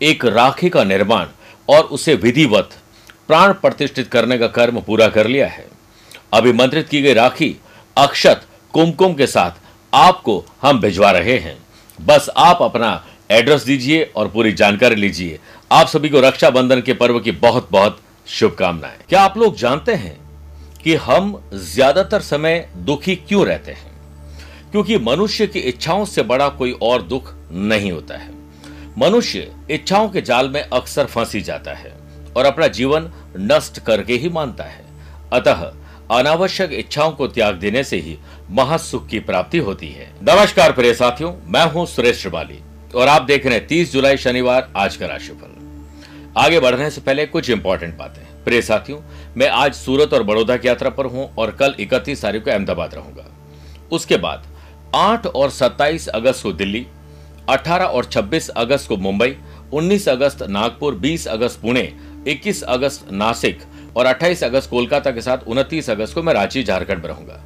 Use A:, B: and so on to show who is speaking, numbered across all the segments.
A: एक राखी का निर्माण और उसे विधिवत, प्राण प्रतिष्ठित करने का कर्म पूरा कर लिया है। अभिमंत्रित की गई राखी अक्षत कुमकुम के साथ आपको हम भिजवा रहे हैं। बस आप अपना एड्रेस दीजिए और पूरी जानकारी लीजिए। आप सभी को रक्षाबंधन के पर्व की बहुत बहुत शुभकामनाएँ। क्या आप लोग जानते हैं कि हम ज़्यादातर समय दुखी क्यों रहते हैं? क्योंकि मनुष्य की इच्छाओं से बड़ा कोई और दुख नहीं होता है। मनुष्य इच्छाओं के जाल में अक्सर फंसी जाता है और अपना जीवन नष्ट करके ही मानता है। अतः अनावश्यक इच्छाओं को त्याग देने से ही महासुख की प्राप्ति होती है। नमस्कार प्रिय साथियों, मैं हूँ सुरेश श्रिवाली और आप देख रहे हैं तीस जुलाई शनिवार, आज का राशिफल। आगे बढ़ने से पहले कुछ इंपॉर्टेंट बातें। प्रिय साथियों, मैं आज सूरत और बड़ौदा की यात्रा पर हूँ और कल इकतीस तारीख को अहमदाबाद रहूँगा। उसके बाद आठ और 27 अगस्त को दिल्ली 18 और 26 अगस्त को मुंबई 19 अगस्त नागपुर 20 अगस्त पुणे 21 अगस्त नासिक और 28 अगस्त कोलकाता के साथ 29 अगस्त को मैं रांची, झारखंड में रहूँगा।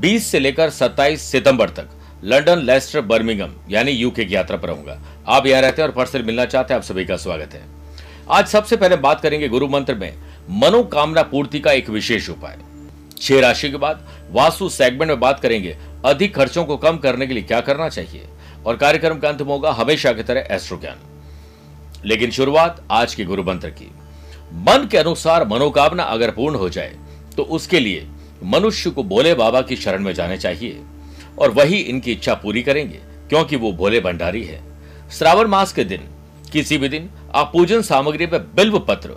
A: 20 से लेकर 27 सितंबर तक लंदन लेस्टर, बर्मिंगम यानी यूके की यात्रा पर रहूँगा। आप यहाँ रहते हैं और पर्सनल मिलना चाहते हैं, आप सभी का स्वागत है। आज सबसे पहले बात करेंगे गुरु मंत्र में मनोकामना पूर्ति का एक विशेष उपाय। छह राशि के बाद वास्तु सेगमेंट में बात करेंगे। अधिक खर्चों को कम करने के लिए क्या करना चाहिए? और कार्यक्रम का अंत होगा हमेशा की तरह एस्ट्रो ज्ञान लेकिन शुरुआत आज के गुरु मंत्र की। मन के अनुसार मनोकामना अगर पूर्ण हो जाए तो उसके लिए मनुष्य को भोले बाबा की शरण में जाने चाहिए। और वही इनकी इच्छा पूरी करेंगे, क्योंकि वो भोले भंडारी है। श्रावण मास के दिन, किसी भी दिन आप पूजन सामग्री में बिल्व पत्र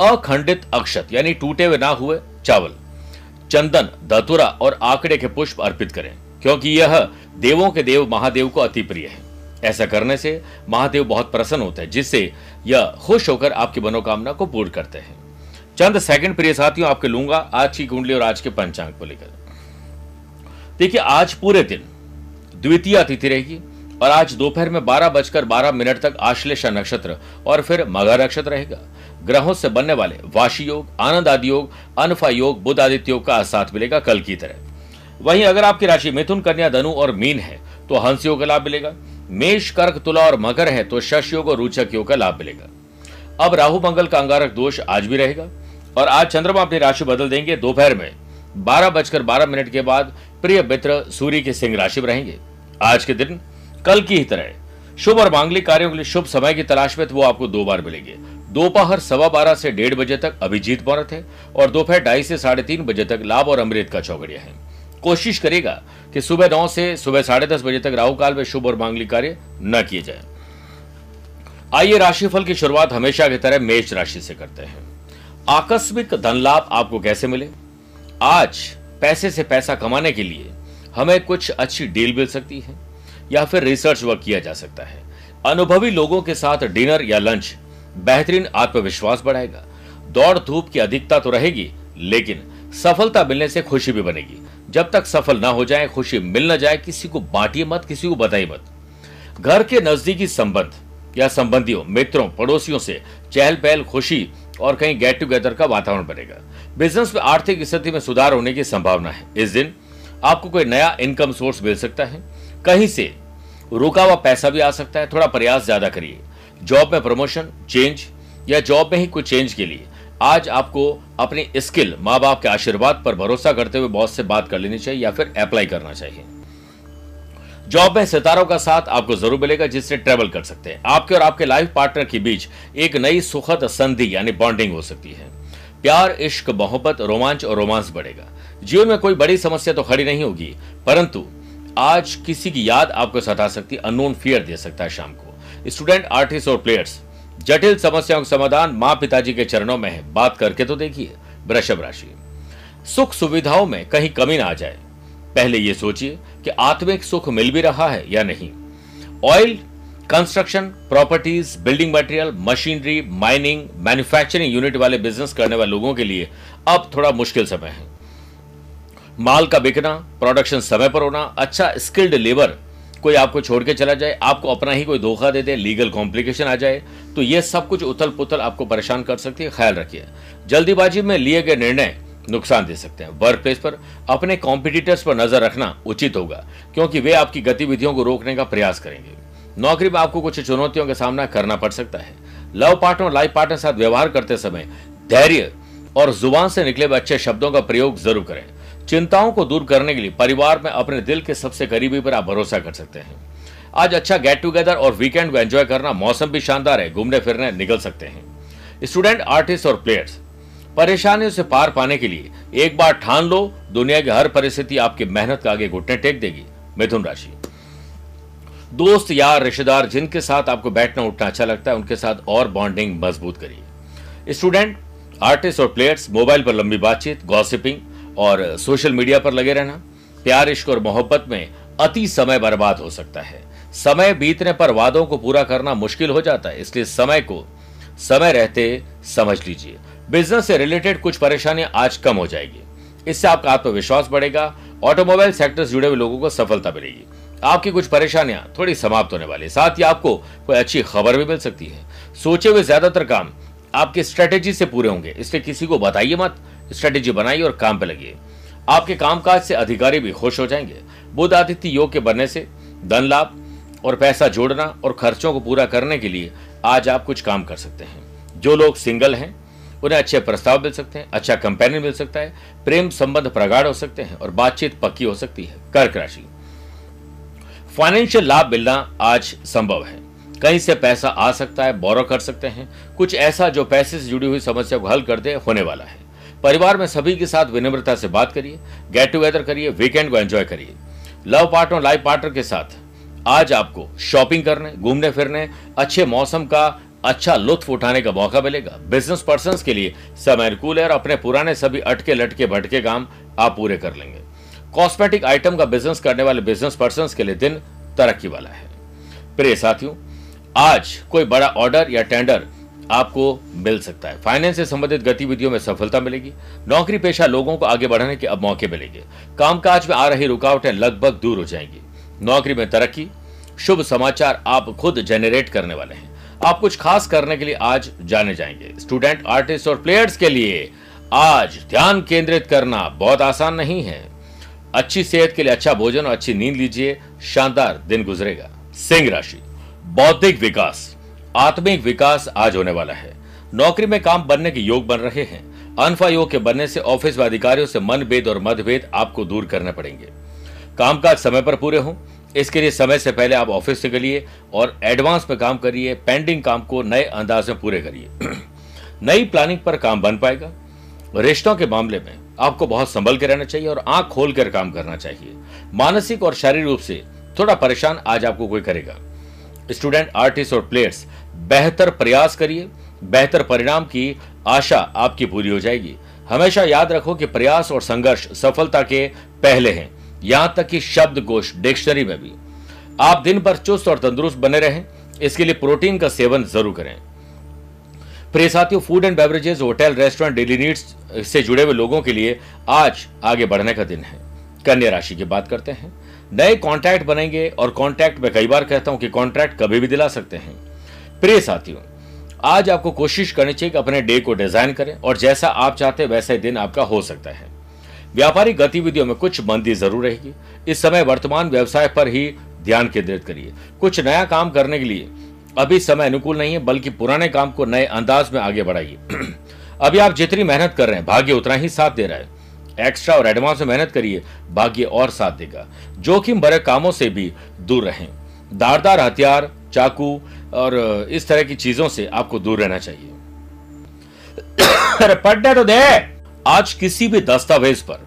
A: अखंडित अक्षत, यानी टूटे हुए ना हुए चावल, चंदन, धतुरा और आंकड़े के पुष्प अर्पित करें। क्योंकि यह देवों के देव महादेव को अति प्रिय है। ऐसा करने से महादेव बहुत प्रसन्न होते हैं, जिससे यह खुश होकर आपकी मनोकामना को पूर्ण करते हैं। चंद सेकंड प्रिय साथियों, आपके लूँगा आज की कुंडली और आज के पंचांग को लेकर। देखिए, आज पूरे दिन द्वितीय तिथि रहेगी और आज दोपहर में बारह बजकर बारह मिनट तक आश्लेषा नक्षत्र और फिर मघा नक्षत्र रहेगा। ग्रहों से बनने वाले वाशी योग, आनंद आदि योग, अनफा योग, बुद्ध आदित्य योग का साथ मिलेगा कल की तरह। वहीं अगर आपकी राशि मिथुन, कन्या, धनु और मीन है तो हंस योग का लाभ मिलेगा। मेष, कर्क, तुला और मकर है तो शश योग और रोचक योग का लाभ मिलेगा। अब राहु, मंगल का अंगारक दोष आज भी रहेगा और आज चंद्रमा अपनी राशि बदल देंगे दोपहर में। बारह बजकर बारह मिनट के बाद प्रिय मित्र सूर्य के सिंह राशि में रहेंगे। आज के दिन कल की ही तरह शुभ और मांगलिक कार्यों के लिए शुभ समय की तलाश में तो वो आपको दो बार मिलेंगे। दोपहर सवा बारह से डेढ़ बजे तक अभिजीत मुहूर्त है और दोपहर ढाई से साढ़े तीन बजे तक लाभ और अमृत का चौगड़िया है। कोशिश करेगा कि सुबह नौ से सुबह साढ़े दस बजे तक राहु काल में शुभ और मांगलिक कार्य न किए जाए। आइए राशिफल की शुरुआत हमेशा की तरह मेष राशि से करते हैं। आकस्मिक धन लाभ आपको कैसे मिले? आज पैसे से पैसा कमाने के लिए हमें कुछ अच्छी डील मिल सकती है, या फिर रिसर्च वर्क किया जा सकता है। अनुभवी लोगों के साथ डिनर या लंच बेहतरीन आत्मविश्वास बढ़ाएगा। दौड़ धूप की अधिकता तो रहेगी, लेकिन सफलता मिलने से खुशी भी बनेगी। जब तक सफल ना हो जाए, खुशी मिल न जाए, किसी को बांटिए मत, किसी को बताइए मत। घर के नजदीकी संबंध या संबंधियों, मित्रों, पड़ोसियों से चहल पहल खुशी और कहीं गेट टुगेदर का वातावरण बनेगा। बिज़नेस में आर्थिक स्थिति में सुधार होने की संभावना है। इस दिन आपको कोई नया इनकम सोर्स मिल सकता है। कहीं से रुका हुआ पैसा भी आ सकता है। थोड़ा प्रयास ज़्यादा करिए। जॉब में प्रमोशन चेंज या जॉब में ही कुछ चेंज के लिए। आज आपको अपनी स्किल माँ बाप के आशीर्वाद पर भरोसा करते हुए बॉस से बात कर लेनी चाहिए या फिर अप्लाई करना चाहिए। जॉब में सितारों का साथ आपको ज़रूर मिलेगा जिससे ट्रेवल कर सकते हैं। आपके और आपके लाइफ पार्टनर के बीच एक नई सुखद संधि, यानी बॉन्डिंग हो सकती है। प्यार, इश्क, मोहब्बत, रोमांच और रोमांस बढ़ेगा। जीवन में कोई बड़ी समस्या तो खड़ी नहीं होगी, परंतु आज किसी की याद आपको सता सकती अननोन फियर दे सकता है शाम को। स्टूडेंट आर्टिस्ट और प्लेयर्स जटिल समस्याओं का समाधान माँ पिताजी के चरणों में है। बात करके तो देखिए, वृषभ राशि। सुख सुविधाओं में कहीं कमी ना आ जाए। पहले ये सोचिए कि आत्मिक सुख मिल भी रहा है या नहीं। Oil, construction, properties, building material, machinery, mining, manufacturing unit वाले बिज़नेस करने वाले लोगों के लिए अब थोड़ा मुश्किल समय है। माल का बिकना, प्रोडक्शन समय पर होना अच्छा स्किल्ड लेबर कोई आपको छोड़ के चला जाए, आपको अपना ही कोई धोखा दे दे लीगल कॉम्प्लिकेशन आ जाए तो ये सब कुछ उथल पुथल आपको परेशान कर सकती है। ख्याल रखिए, जल्दीबाजी में लिए गए निर्णय नुकसान दे सकते हैं। वर्क प्लेस पर अपने कॉम्पिटिटर्स पर नज़र रखना उचित होगा, क्योंकि वे आपकी गतिविधियों को रोकने का प्रयास करेंगे। नौकरी में आपको कुछ चुनौतियों का सामना करना पड़ सकता है। लव पार्टनर और लाइफ पार्टनर साथ व्यवहार करते समय धैर्य और ज़ुबान से निकले हुए अच्छे शब्दों का प्रयोग ज़रूर करें। चिंताओं को दूर करने के लिए परिवार में अपने दिल के सबसे करीबी पर आप भरोसा कर सकते हैं। आज अच्छा गेट टुगेदर और वीकेंड को एंजॉय करना मौसम भी शानदार है, घूमने फिरने निकल सकते हैं। स्टूडेंट आर्टिस्ट और प्लेयर्स परेशानियों से पार पाने के लिए एक बार ठान लो, दुनिया की हर परिस्थिति आपकी मेहनत का आगे घुटने टेक देगी, मिथुन राशि। दोस्त, यार, रिश्तेदार, जिनके साथ आपको बैठना उठना अच्छा लगता है, उनके साथ और बॉन्डिंग मज़बूत करिए। स्टूडेंट आर्टिस्ट और प्लेयर्स मोबाइल पर लंबी बातचीत गॉसिपिंग और सोशल मीडिया पर लगे रहना। प्यार, इश्क और मोहब्बत में अति समय बर्बाद हो सकता है। समय बीतने पर वादों को पूरा करना मुश्किल हो जाता है, इसलिए समय को समय रहते समझ लीजिए। बिज़नेस से रिलेटेड कुछ परेशानियाँ आज कम हो जाएगी। इससे आपका आत्मविश्वास बढ़ेगा, ऑटोमोबाइल सेक्टर से जुड़े हुए लोगों को सफलता मिलेगी। आपकी कुछ परेशानियाँ थोड़ी समाप्त होने वाली साथ ही आपको कोई अच्छी खबर भी मिल सकती है। सोचे हुए ज़्यादातर काम आपकी स्ट्रेटेजी से पूरे होंगे, इसलिए किसी को बताइए मत। स्ट्रेटेजी बनाइए और काम पे लगिए आपके कामकाज से अधिकारी भी खुश हो जाएँगे। बुद्ध आदित्य योग के बनने से धन लाभ और पैसा जोड़ना और खर्चों को पूरा करने के लिए आज आप कुछ काम कर सकते हैं। जो लोग सिंगल हैं, उन्हें अच्छे प्रस्ताव मिल सकते हैं अच्छा कंपेनियन मिल सकता है, प्रेम संबंध प्रगाढ़ हो सकते हैं और बातचीत पक्की हो सकती है। कर्क राशि। फाइनेंशियल लाभ मिलना आज संभव है। कहीं से पैसा आ सकता है, बोरो कर सकते हैं। कुछ ऐसा जो पैसे से जुड़ी हुई समस्या को हल कर दे, होने वाला है। परिवार में सभी के साथ विनम्रता से बात करिए गेट टुगेदर करिए वीकेंड को एंजॉय करिए। लव पार्टनर लाइफ पार्टनर के साथ आज आपको शॉपिंग करने, घूमने, फिरने, अच्छे मौसम का अच्छा लुत्फ उठाने का मौका मिलेगा। बिज़नेस पर्सन के लिए समय अनुकूल है और अपने पुराने सभी अटके, लटके, भटके काम आप पूरे कर लेंगे। कॉस्मेटिक आइटम का बिज़नेस करने वाले बिज़नेस पर्सन के लिए दिन तरक्की वाला है। प्रिय साथियों, आज कोई बड़ा ऑर्डर या टेंडर आपको मिल सकता है। फाइनेंस से संबंधित गतिविधियों में सफलता मिलेगी। नौकरी पेशा लोगों को आगे बढ़ने के अब मौके मिलेंगे। कामकाज में आ रही रुकावटें लगभग दूर हो जाएँगी। नौकरी में तरक्की, शुभ समाचार आप खुद जेनरेट करने वाले हैं। आप कुछ खास करने के लिए आज जाने जाएँगे। स्टूडेंट आर्टिस्ट और प्लेयर्स के लिए आज ध्यान केंद्रित करना बहुत आसान नहीं है। अच्छी सेहत के लिए अच्छा भोजन और अच्छी नींद लीजिए। शानदार दिन गुजरेगा। सिंह राशि, बौद्धिक विकास। आत्मिक विकास आज होने वाला है। नौकरी में काम बनने के योग बन रहे हैं। अनफा योग के बनने से ऑफ़िस व अधिकारियों से मनभेद और मतभेद आपको दूर करने पड़ेंगे। कामकाज समय पर पूरे हों। इसके लिए समय से पहले आप ऑफ़िस से करिए और एडवांस में काम करिए, पेंडिंग काम को नए अंदाज में पूरे करिए। नई प्लानिंग पर काम बन पाएगा। रिश्तों के मामले में आपको बहुत संभल के रहना चाहिए और आँख खोल कर काम करना चाहिए। मानसिक और शारीरिक रूप से थोड़ा परेशान आज आपको कोई करेगा। स्टूडेंट, आर्टिस्ट और प्लेयर्स बेहतर प्रयास करिए, बेहतर परिणाम की आशा आपकी पूरी हो जाएगी। हमेशा याद रखो कि प्रयास और संघर्ष सफलता के पहले हैं। यहाँ तक कि शब्द कोश डिक्शनरी में भी। आप दिन भर चुस्त और तंदुरुस्त बने रहें। इसके लिए प्रोटीन का सेवन ज़रूर करें। प्रिय साथियों food and beverages hotel restaurant daily needs से जुड़े हुए लोगों के लिए आज आगे बढ़ने का दिन है। कन्या राशि की बात करते हैं। नए कॉन्ट्रैक्ट बनेंगे और कॉन्ट्रैक्ट में कई बार कहता हूँ कि कॉन्ट्रैक्ट कभी भी दिला सकते हैं। प्रिय साथियों, आज आपको कोशिश करनी चाहिए कि अपने डे को डिज़ाइन करें और जैसा आप चाहते हैं वैसा ही दिन आपका हो सकता है। व्यापारिक गतिविधियों में कुछ मंदी ज़रूर रहेगी। इस समय वर्तमान व्यवसाय पर ही ध्यान केंद्रित करिए। कुछ नया काम करने के लिए अभी समय अनुकूल नहीं है, बल्कि पुराने काम को नए अंदाज में आगे बढ़ाइए। अभी आप जितनी मेहनत कर रहे हैं, भाग्य उतना ही साथ दे रहा है। एक्स्ट्रा और एडवांस में मेहनत करिए, भाग्य और साथ देगा। जोखिम भरे कामों से भी दूर रहें। दारदार हथियार चाकू और इस तरह की चीज़ों से आपको दूर रहना चाहिए। अरे पढ़ने तो दे। आज किसी भी दस्तावेज़ पर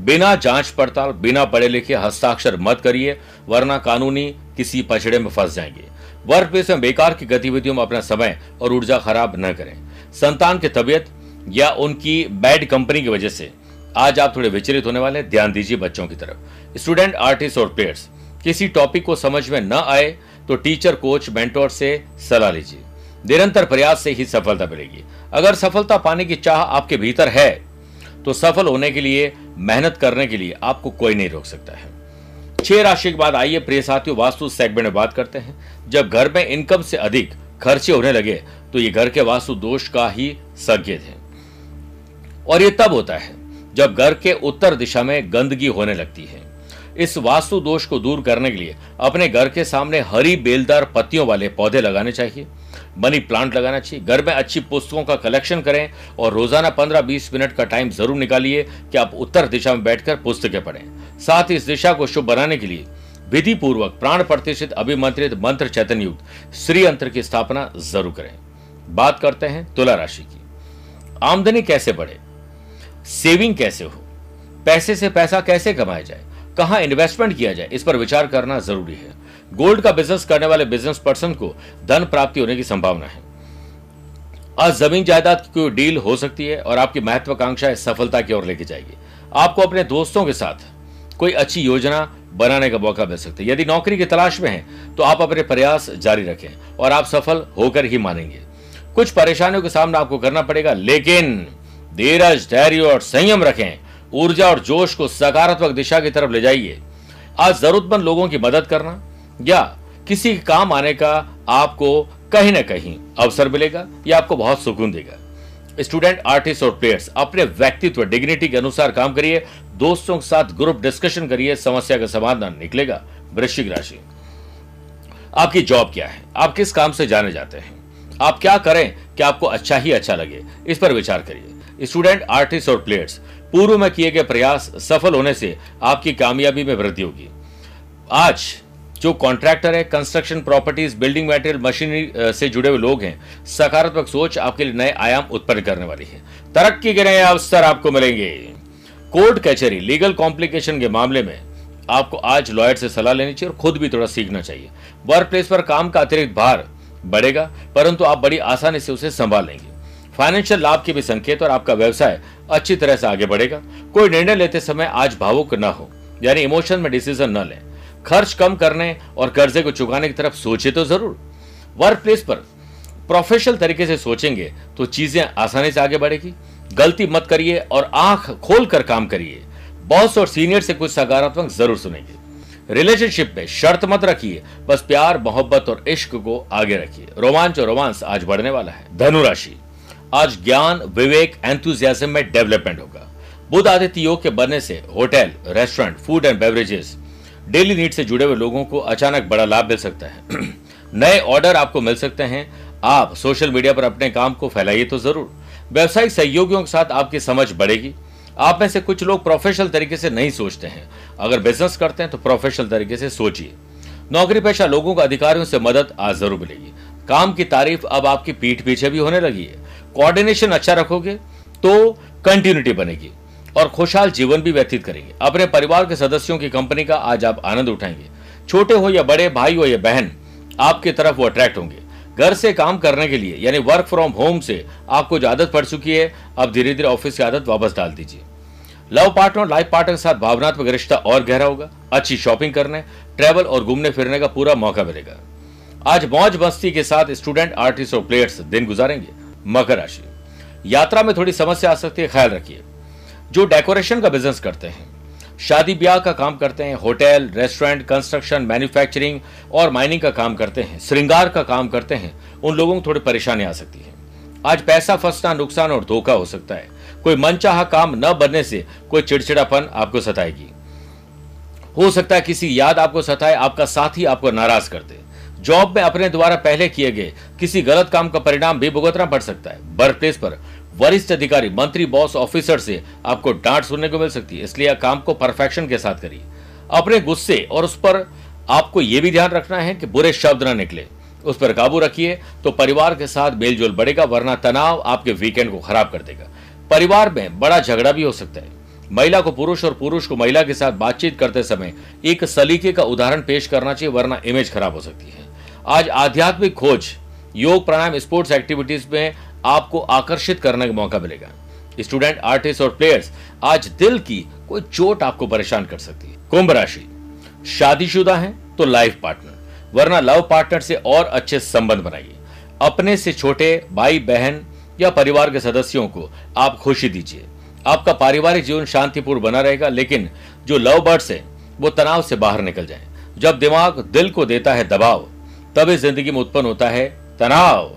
A: बिना जाँच पड़ताल बिना पढ़े लिखे हस्ताक्षर मत करिए वरना कानूनी किसी पछड़े में फंस जाएँगे। वर्क प्लेस में बेकार की गतिविधियों में अपना समय और ऊर्जा खराब न करें। संतान की तबियत या उनकी बैड कंपनी की वजह से आज आप थोड़े विचलित होने वाले ध्यान दीजिए बच्चों की तरफ़। स्टूडेंट आर्टिस्ट और प्लेयर्स किसी टॉपिक को समझ में न आए तो टीचर कोच मेंटोर से सलाह लीजिए। निरंतर प्रयास से ही सफलता मिलेगी। अगर सफलता पाने की चाह आपके भीतर है तो सफल होने के लिए, मेहनत करने के लिए आपको कोई नहीं रोक सकता है। छह राशि के बाद आइए प्रिय साथियों, वास्तु सेगमेंट में बात करते हैं। जब घर में इनकम से अधिक खर्चे होने लगे तो ये घर के वास्तु दोष का ही संकेत है। और ये तब होता है जब घर के उत्तर दिशा में गंदगी होने लगती है। इस वास्तु दोष को दूर करने के लिए अपने घर के सामने हरी बेलदार पत्तियों वाले पौधे लगाने चाहिए। मनी प्लांट लगाना चाहिए। घर में अच्छी पुस्तकों का कलेक्शन करें और रोज़ाना 15-20 मिनट का टाइम ज़रूर निकालिए कि आप उत्तर दिशा में बैठकर पुस्तकें पढ़ें। साथ ही इस दिशा को शुभ बनाने के लिए विधि पूर्वक प्राण प्रतिष्ठित, अभिमंत्रित, मंत्र चैतन युक्त श्री अंतर की स्थापना ज़रूर करें। बात करते हैं तुला राशि की। आमदनी कैसे बढ़े? सेविंग कैसे हो? पैसे से पैसा कैसे कमाया जाए? कहाँ इन्वेस्टमेंट किया जाए, इस पर विचार करना ज़रूरी है। गोल्ड का बिज़नेस करने वाले बिज़नेस पर्सन को धन प्राप्ति होने की संभावना है। आज ज़मीन जायदाद की कोई डील हो सकती है और आपकी महत्वाकांक्षा सफलता की ओर लेके जाएगी आपको अपने दोस्तों के साथ कोई अच्छी योजना बनाने का मौका मिल सकता है। यदि नौकरी की तलाश में है तो आप अपने प्रयास जारी रखें और आप सफल होकर ही मानेंगे। कुछ परेशानियों का सामना आपको करना पड़ेगा, लेकिन धीरज, धैर्य और संयम रखें। ऊर्जा और जोश को सकारात्मक दिशा की तरफ़ ले जाइए। आज जरूरतमंद लोगों की मदद करना या किसी काम आने का आपको कहीं ना कहीं अवसर मिलेगा या आपको बहुत सुकून देगा। स्टूडेंट, आर्टिस्ट और प्लेयर्स, अपने व्यक्तित्व, डिग्निटी के अनुसार काम करिए, दोस्तों के साथ ग्रुप डिस्कशन करिए, समस्या का समाधान निकलेगा, वृश्चिक राशि। आपकी जॉब क्या है? आप किस काम से जाने जाते हैं? आप क्या करें? कि आपको अच्छा ही अच्छा लगे? इस पर विचार करिए। स्टूडेंट, आर्टिस्ट और प्लेयर्स पूर्व में किए गए प्रयास सफल होने से आपकी कामयाबी में वृद्धि होगी। आज जो कॉन्ट्रैक्टर है construction properties building material machinery से जुड़े हुए लोग हैं, सकारात्मक सोच आपके लिए नए आयाम उत्पन्न करने वाली है। तरक्की के नए अवसर आपको मिलेंगे। कोर्ट कचहरी लीगल कॉम्प्लिकेशन के मामले में आपको आज लॉयर से सलाह लेनी चाहिए और खुद भी थोड़ा सीखना चाहिए। वर्क प्लेस पर काम का अतिरिक्त भार बढ़ेगा, परंतु आप बड़ी आसानी से उसे संभाल लेंगे। फाइनेंशियल लाभ के भी संकेत और आपका व्यवसाय अच्छी तरह से आगे बढ़ेगा। कोई निर्णय लेते समय आज भावुक न हो, यानी इमोशन में डिसीज़न न लें। खर्च कम करने और कर्जे को चुकाने की तरफ़ सोचे तो ज़रूर। वर्क प्लेस पर प्रोफेशनल तरीके से सोचेंगे तो चीज़ें आसानी से आगे बढ़ेगी। गलती मत करिए और आँख खोल कर काम करिए। बॉस और सीनियर से कुछ सकारात्मक ज़रूर सुनेंगे। रिलेशनशिप में शर्त मत रखिए, बस प्यार, मोहब्बत और इश्क को आगे रखिए। रोमांच और रोमांस आज बढ़ने वाला है। धनुराशि। आज ज्ञान, विवेक एंथुजियाज्म में डेवलपमेंट होगा। बुद्ध आदित्य योग के बनने से hotel restaurant food and beverages daily need से जुड़े हुए लोगों को अचानक बड़ा लाभ मिल सकता है। नए ऑर्डर आपको मिल सकते हैं। आप सोशल मीडिया पर अपने काम को फैलाइए तो ज़रूर। व्यवसायिक सहयोगियों के साथ आपकी समझ बढ़ेगी। आप में से कुछ लोग प्रोफेशनल तरीके से नहीं सोचते हैं। अगर बिज़नेस करते हैं तो प्रोफेशनल तरीके से सोचिए। नौकरी पेशा लोगों को अधिकारियों से मदद आज ज़रूर मिलेगी। काम की तारीफ़ अब आपकी पीठ पीछे भी होने लगी है। कोऑर्डिनेशन अच्छा रखोगे तो कंटिन्यूटी बनेगी और खुशहाल जीवन भी व्यतीत करेंगे। अपने परिवार के सदस्यों की कंपनी का आज आप आनंद उठाएँगे। छोटे हो या बड़े, भाई हो या बहन, आपकी तरफ़ वो अट्रैक्ट होंगे। घर से काम करने के लिए, यानी वर्क फ्रॉम होम से आपको जो आदत पड़ चुकी है अब धीरे धीरे ऑफ़िस की आदत वापस डाल दीजिए। लव पार्टनर और लाइफ पार्टनर के साथ भावनात्मक रिश्ता और गहरा होगा। अच्छी शॉपिंग करने ट्रैवल और घूमने फिरने का पूरा मौका मिलेगा। आज मौज मस्ती के साथ स्टूडेंट आर्टिस्ट और प्लेयर्स दिन गुजारेंगे। मकर राशि। यात्रा में थोड़ी समस्या आ सकती है, ख्याल रखिए। जो डेकोरेशन का बिज़नेस करते हैं, शादी ब्याह का काम करते हैं, होटल, रेस्टोरेंट कंस्ट्रक्शन मैन्युफैक्चरिंग और माइनिंग का काम करते हैं, श्रृंगार का काम करते हैं, उन लोगों को थोड़ी परेशानी आ सकती है। आज पैसा फंसना, नुकसान और धोखा हो सकता है। कोई मनचाहा काम न बनने से कोई चिड़चिड़ापन आपको सताएगी। हो सकता है किसी याद आपको सताए, आपका साथी आपको नाराज़ कर दे। जॉब में अपने द्वारा पहले किए गए किसी गलत काम का परिणाम भी भुगतना पड़ सकता है। वर्क प्लेस पर वरिष्ठ अधिकारी, मंत्री, बॉस, ऑफिसर से आपको डांट सुनने को मिल सकती है, इसलिए काम को परफेक्शन के साथ करिए। अपने गुस्से और उस पर आपको यह भी ध्यान रखना है कि बुरे शब्द ना निकले। उस पर काबू रखिए तो परिवार के साथ मेलजोल बढ़ेगा, वरना तनाव आपके वीकेंड को खराब कर देगा। परिवार में बड़ा झगड़ा भी हो सकता है। महिला को पुरुष और पुरुष को महिला के साथ बातचीत करते समय एक सलीके का उदाहरण पेश करना चाहिए, वरना इमेज खराब हो सकती है। आज आध्यात्मिक खोज, योग प्राणायाम स्पोर्ट्स एक्टिविटीज़ में आपको आकर्षित करने का मौका मिलेगा। स्टूडेंट आर्टिस्ट और प्लेयर्स आज दिल की कोई चोट आपको परेशान कर सकती है। कुंभ राशि, शादीशुदा है तो लाइफ पार्टनर वरना लव पार्टनर से और अच्छे संबंध बनाइए। अपने से छोटे भाई, बहन या परिवार के सदस्यों को आप खुशी दीजिए। आपका पारिवारिक जीवन शांतिपूर्ण बना रहेगा, लेकिन जो लव बर्ड्स है, वो तनाव से बाहर निकल जाए। जब दिमाग दिल को देता है दबाव तभी ज़िंदगी में उत्पन्न होता है तनाव।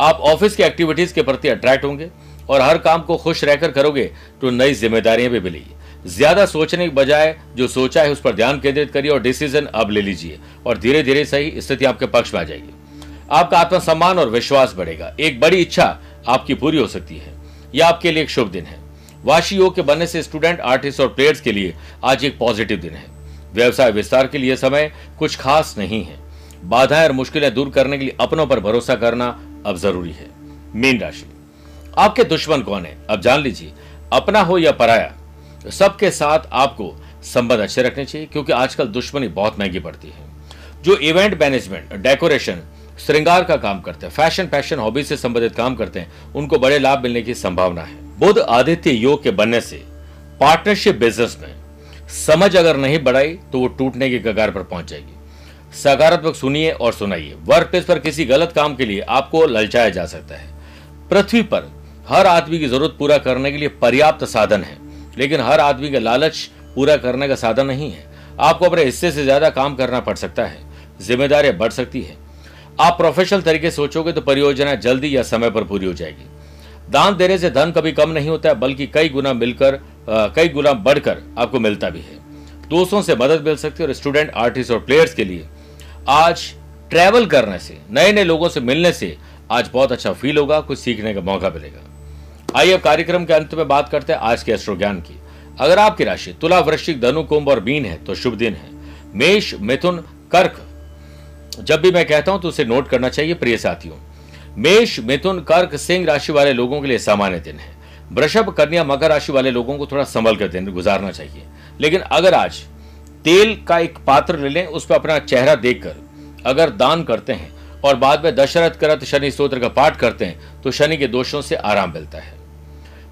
A: आप ऑफ़िस की एक्टिविटीज़ के प्रति अट्रैक्ट होंगे और हर काम को खुश रहकर करोगे तो नई जिम्मेदारियाँ भी मिलेगी। ज़्यादा सोचने के बजाय जो सोचा है उस पर ध्यान केंद्रित करिए और डिसीज़न अब ले लीजिए और धीरे धीरे सही स्थिति आपके पक्ष में आ जाएगी। आपका आत्मसम्मान और विश्वास बढ़ेगा। एक बड़ी इच्छा आपकी पूरी हो सकती है। यह आपके लिए एक शुभ दिन है। वाशी योग के बनने से स्टूडेंट, आर्टिस्ट और प्लेयर्स के लिए आज एक पॉजिटिव दिन है। व्यवसाय विस्तार के लिए समय कुछ खास नहीं है। बाधाएँ और मुश्किलें दूर करने के लिए अपनों पर भरोसा करना अब ज़रूरी है। मीन राशि। आपके दुश्मन कौन है? अब जान लीजिए, अपना हो या पराया, सबके साथ आपको संबंध अच्छे रखने चाहिए, क्योंकि आजकल दुश्मनी बहुत महँगी पड़ती है। जो इवेंट मैनेजमेंट डेकोरेशन श्रृंगार का काम करते हैं फ़ैशन फ़ैशन हॉबी से संबंधित काम करते हैं, उनको बड़े लाभ मिलने की संभावना है। बुद्ध आदित्य योग के बनने से पार्टनरशिप बिज़नेस में समझ अगर नहीं बढ़ाई तो वो टूटने की कगार पर पहुँच जाएगी। सकारात्मक सुनिए और सुनाइए। वर्क प्लेस पर किसी गलत काम के लिए आपको ललचाया जा सकता है। पृथ्वी पर हर आदमी की ज़रूरत पूरा करने के लिए पर्याप्त साधन है, लेकिन हर आदमी का लालच पूरा करने का साधन नहीं है। आपको अपने हिस्से से ज़्यादा काम करना पड़ सकता है, जिम्मेदारियाँ बढ़ सकती है। आप प्रोफेशनल तरीके सोचोगे तो परियोजना जल्दी या समय पर पूरी हो जाएगी। दान देने से धन कभी कम नहीं होता है बल्कि कई गुना मिलकर कई गुना बढ़कर आपको मिलता भी है। दोस्तों से मदद मिल सकती है और स्टूडेंट आर्टिस्ट और प्लेयर्स के लिए आज ट्रैवल करने से नए नए लोगों से मिलने से आज बहुत अच्छा फील होगा, कुछ सीखने का मौका मिलेगा। आइए अब कार्यक्रम के अंत में बात करते हैं आज के एस्ट्रो ज्ञान की। अगर आपकी राशि तुला वृश्चिक, धनु, कुंभ और मीन है तो शुभ दिन है। मेष, मिथुन, कर्क। जब भी मैं कहता हूँ तो उसे नोट करना चाहिए, प्रिय साथियों। मेष, मिथुन, कर्क, सिंह राशि वाले लोगों के लिए सामान्य दिन है। वृषभ, कन्या, मकर राशि वाले लोगों को थोड़ा संभल कर दिन गुजारना चाहिए। लेकिन अगर आज तेल का एक पात्र ले लें, उस पर अपना चेहरा देखकर। अगर दान करते हैं और बाद में दशरथ करत शनि स्त्रोत्र का पाठ करते हैं तो शनि के दोषों से आराम मिलता है।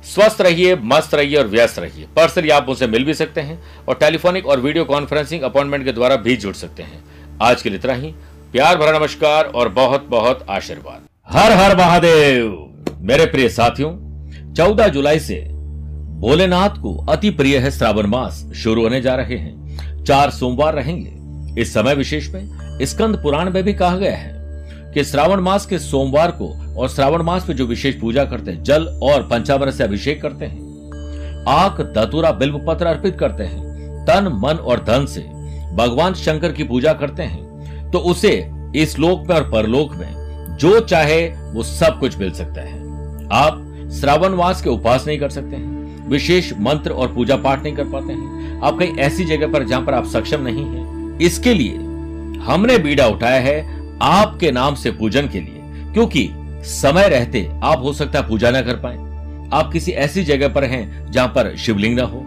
A: स्वस्थ रहिए, मस्त रहिए और व्यस्त रहिए। पर्सनली आप उनसे मिल भी सकते हैं और टेलीफोनिक और वीडियो कॉन्फ्रेंसिंग अपॉइंटमेंट के द्वारा भी जुड़ सकते हैं। आज के लिए इतना ही। प्यार भरा नमस्कार और बहुत बहुत आशीर्वाद। हर हर महादेव! मेरे प्रिय साथियों 14 जुलाई से भोलेनाथ को अति प्रिय है श्रावण मास शुरू होने जा रहे हैं। चार सोमवार रहेंगे। इस समय विशेष में स्कंद पुराण में भी कहा गया है कि श्रावण मास के सोमवार को और श्रावण मास में जो विशेष पूजा करते हैं, जल और पंचामृत से अभिषेक करते हैं आक दतुरा बिल्व पत्र अर्पित करते हैं, तन, मन और धन से भगवान शंकर की पूजा करते हैं तो उसे इस लोक में और परलोक में जो चाहे वो सब कुछ मिल सकता है। आप श्रावण मास के उपास नहीं कर सकते हैं। विशेष मंत्र और पूजा पाठ नहीं कर पाते हैं। आप कहीं ऐसी जगह पर जहाँ पर आप सक्षम नहीं हैं, इसके लिए हमने बीड़ा उठाया है आपके नाम से पूजन के लिए, क्योंकि समय रहते आप हो सकता है पूजा ना कर पाए। आप किसी ऐसी जगह पर हैं जहाँ पर शिवलिंग ना हो।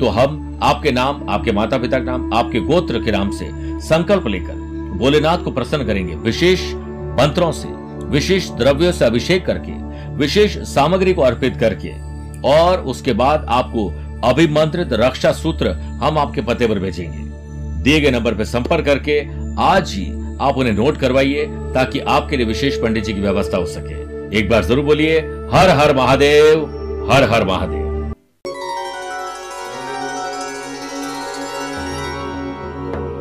A: तो हम आपके नाम, आपके माता पिता के नाम, आपके गोत्र के नाम से संकल्प लेकर भोलेनाथ को प्रसन्न करेंगे विशेष मंत्रों से, विशेष द्रव्यों से अभिषेक करके, विशेष सामग्री को अर्पित करके। और उसके बाद आपको अभिमंत्रित रक्षा सूत्र हम आपके पते पर भेजेंगे। दिए गए नंबर पर संपर्क करके आज ही आप उन्हें नोट करवाइए ताकि आपके लिए विशेष पंडित जी की व्यवस्था हो सके। एक बार ज़रूर बोलिए, हर हर महादेव, हर हर महादेव।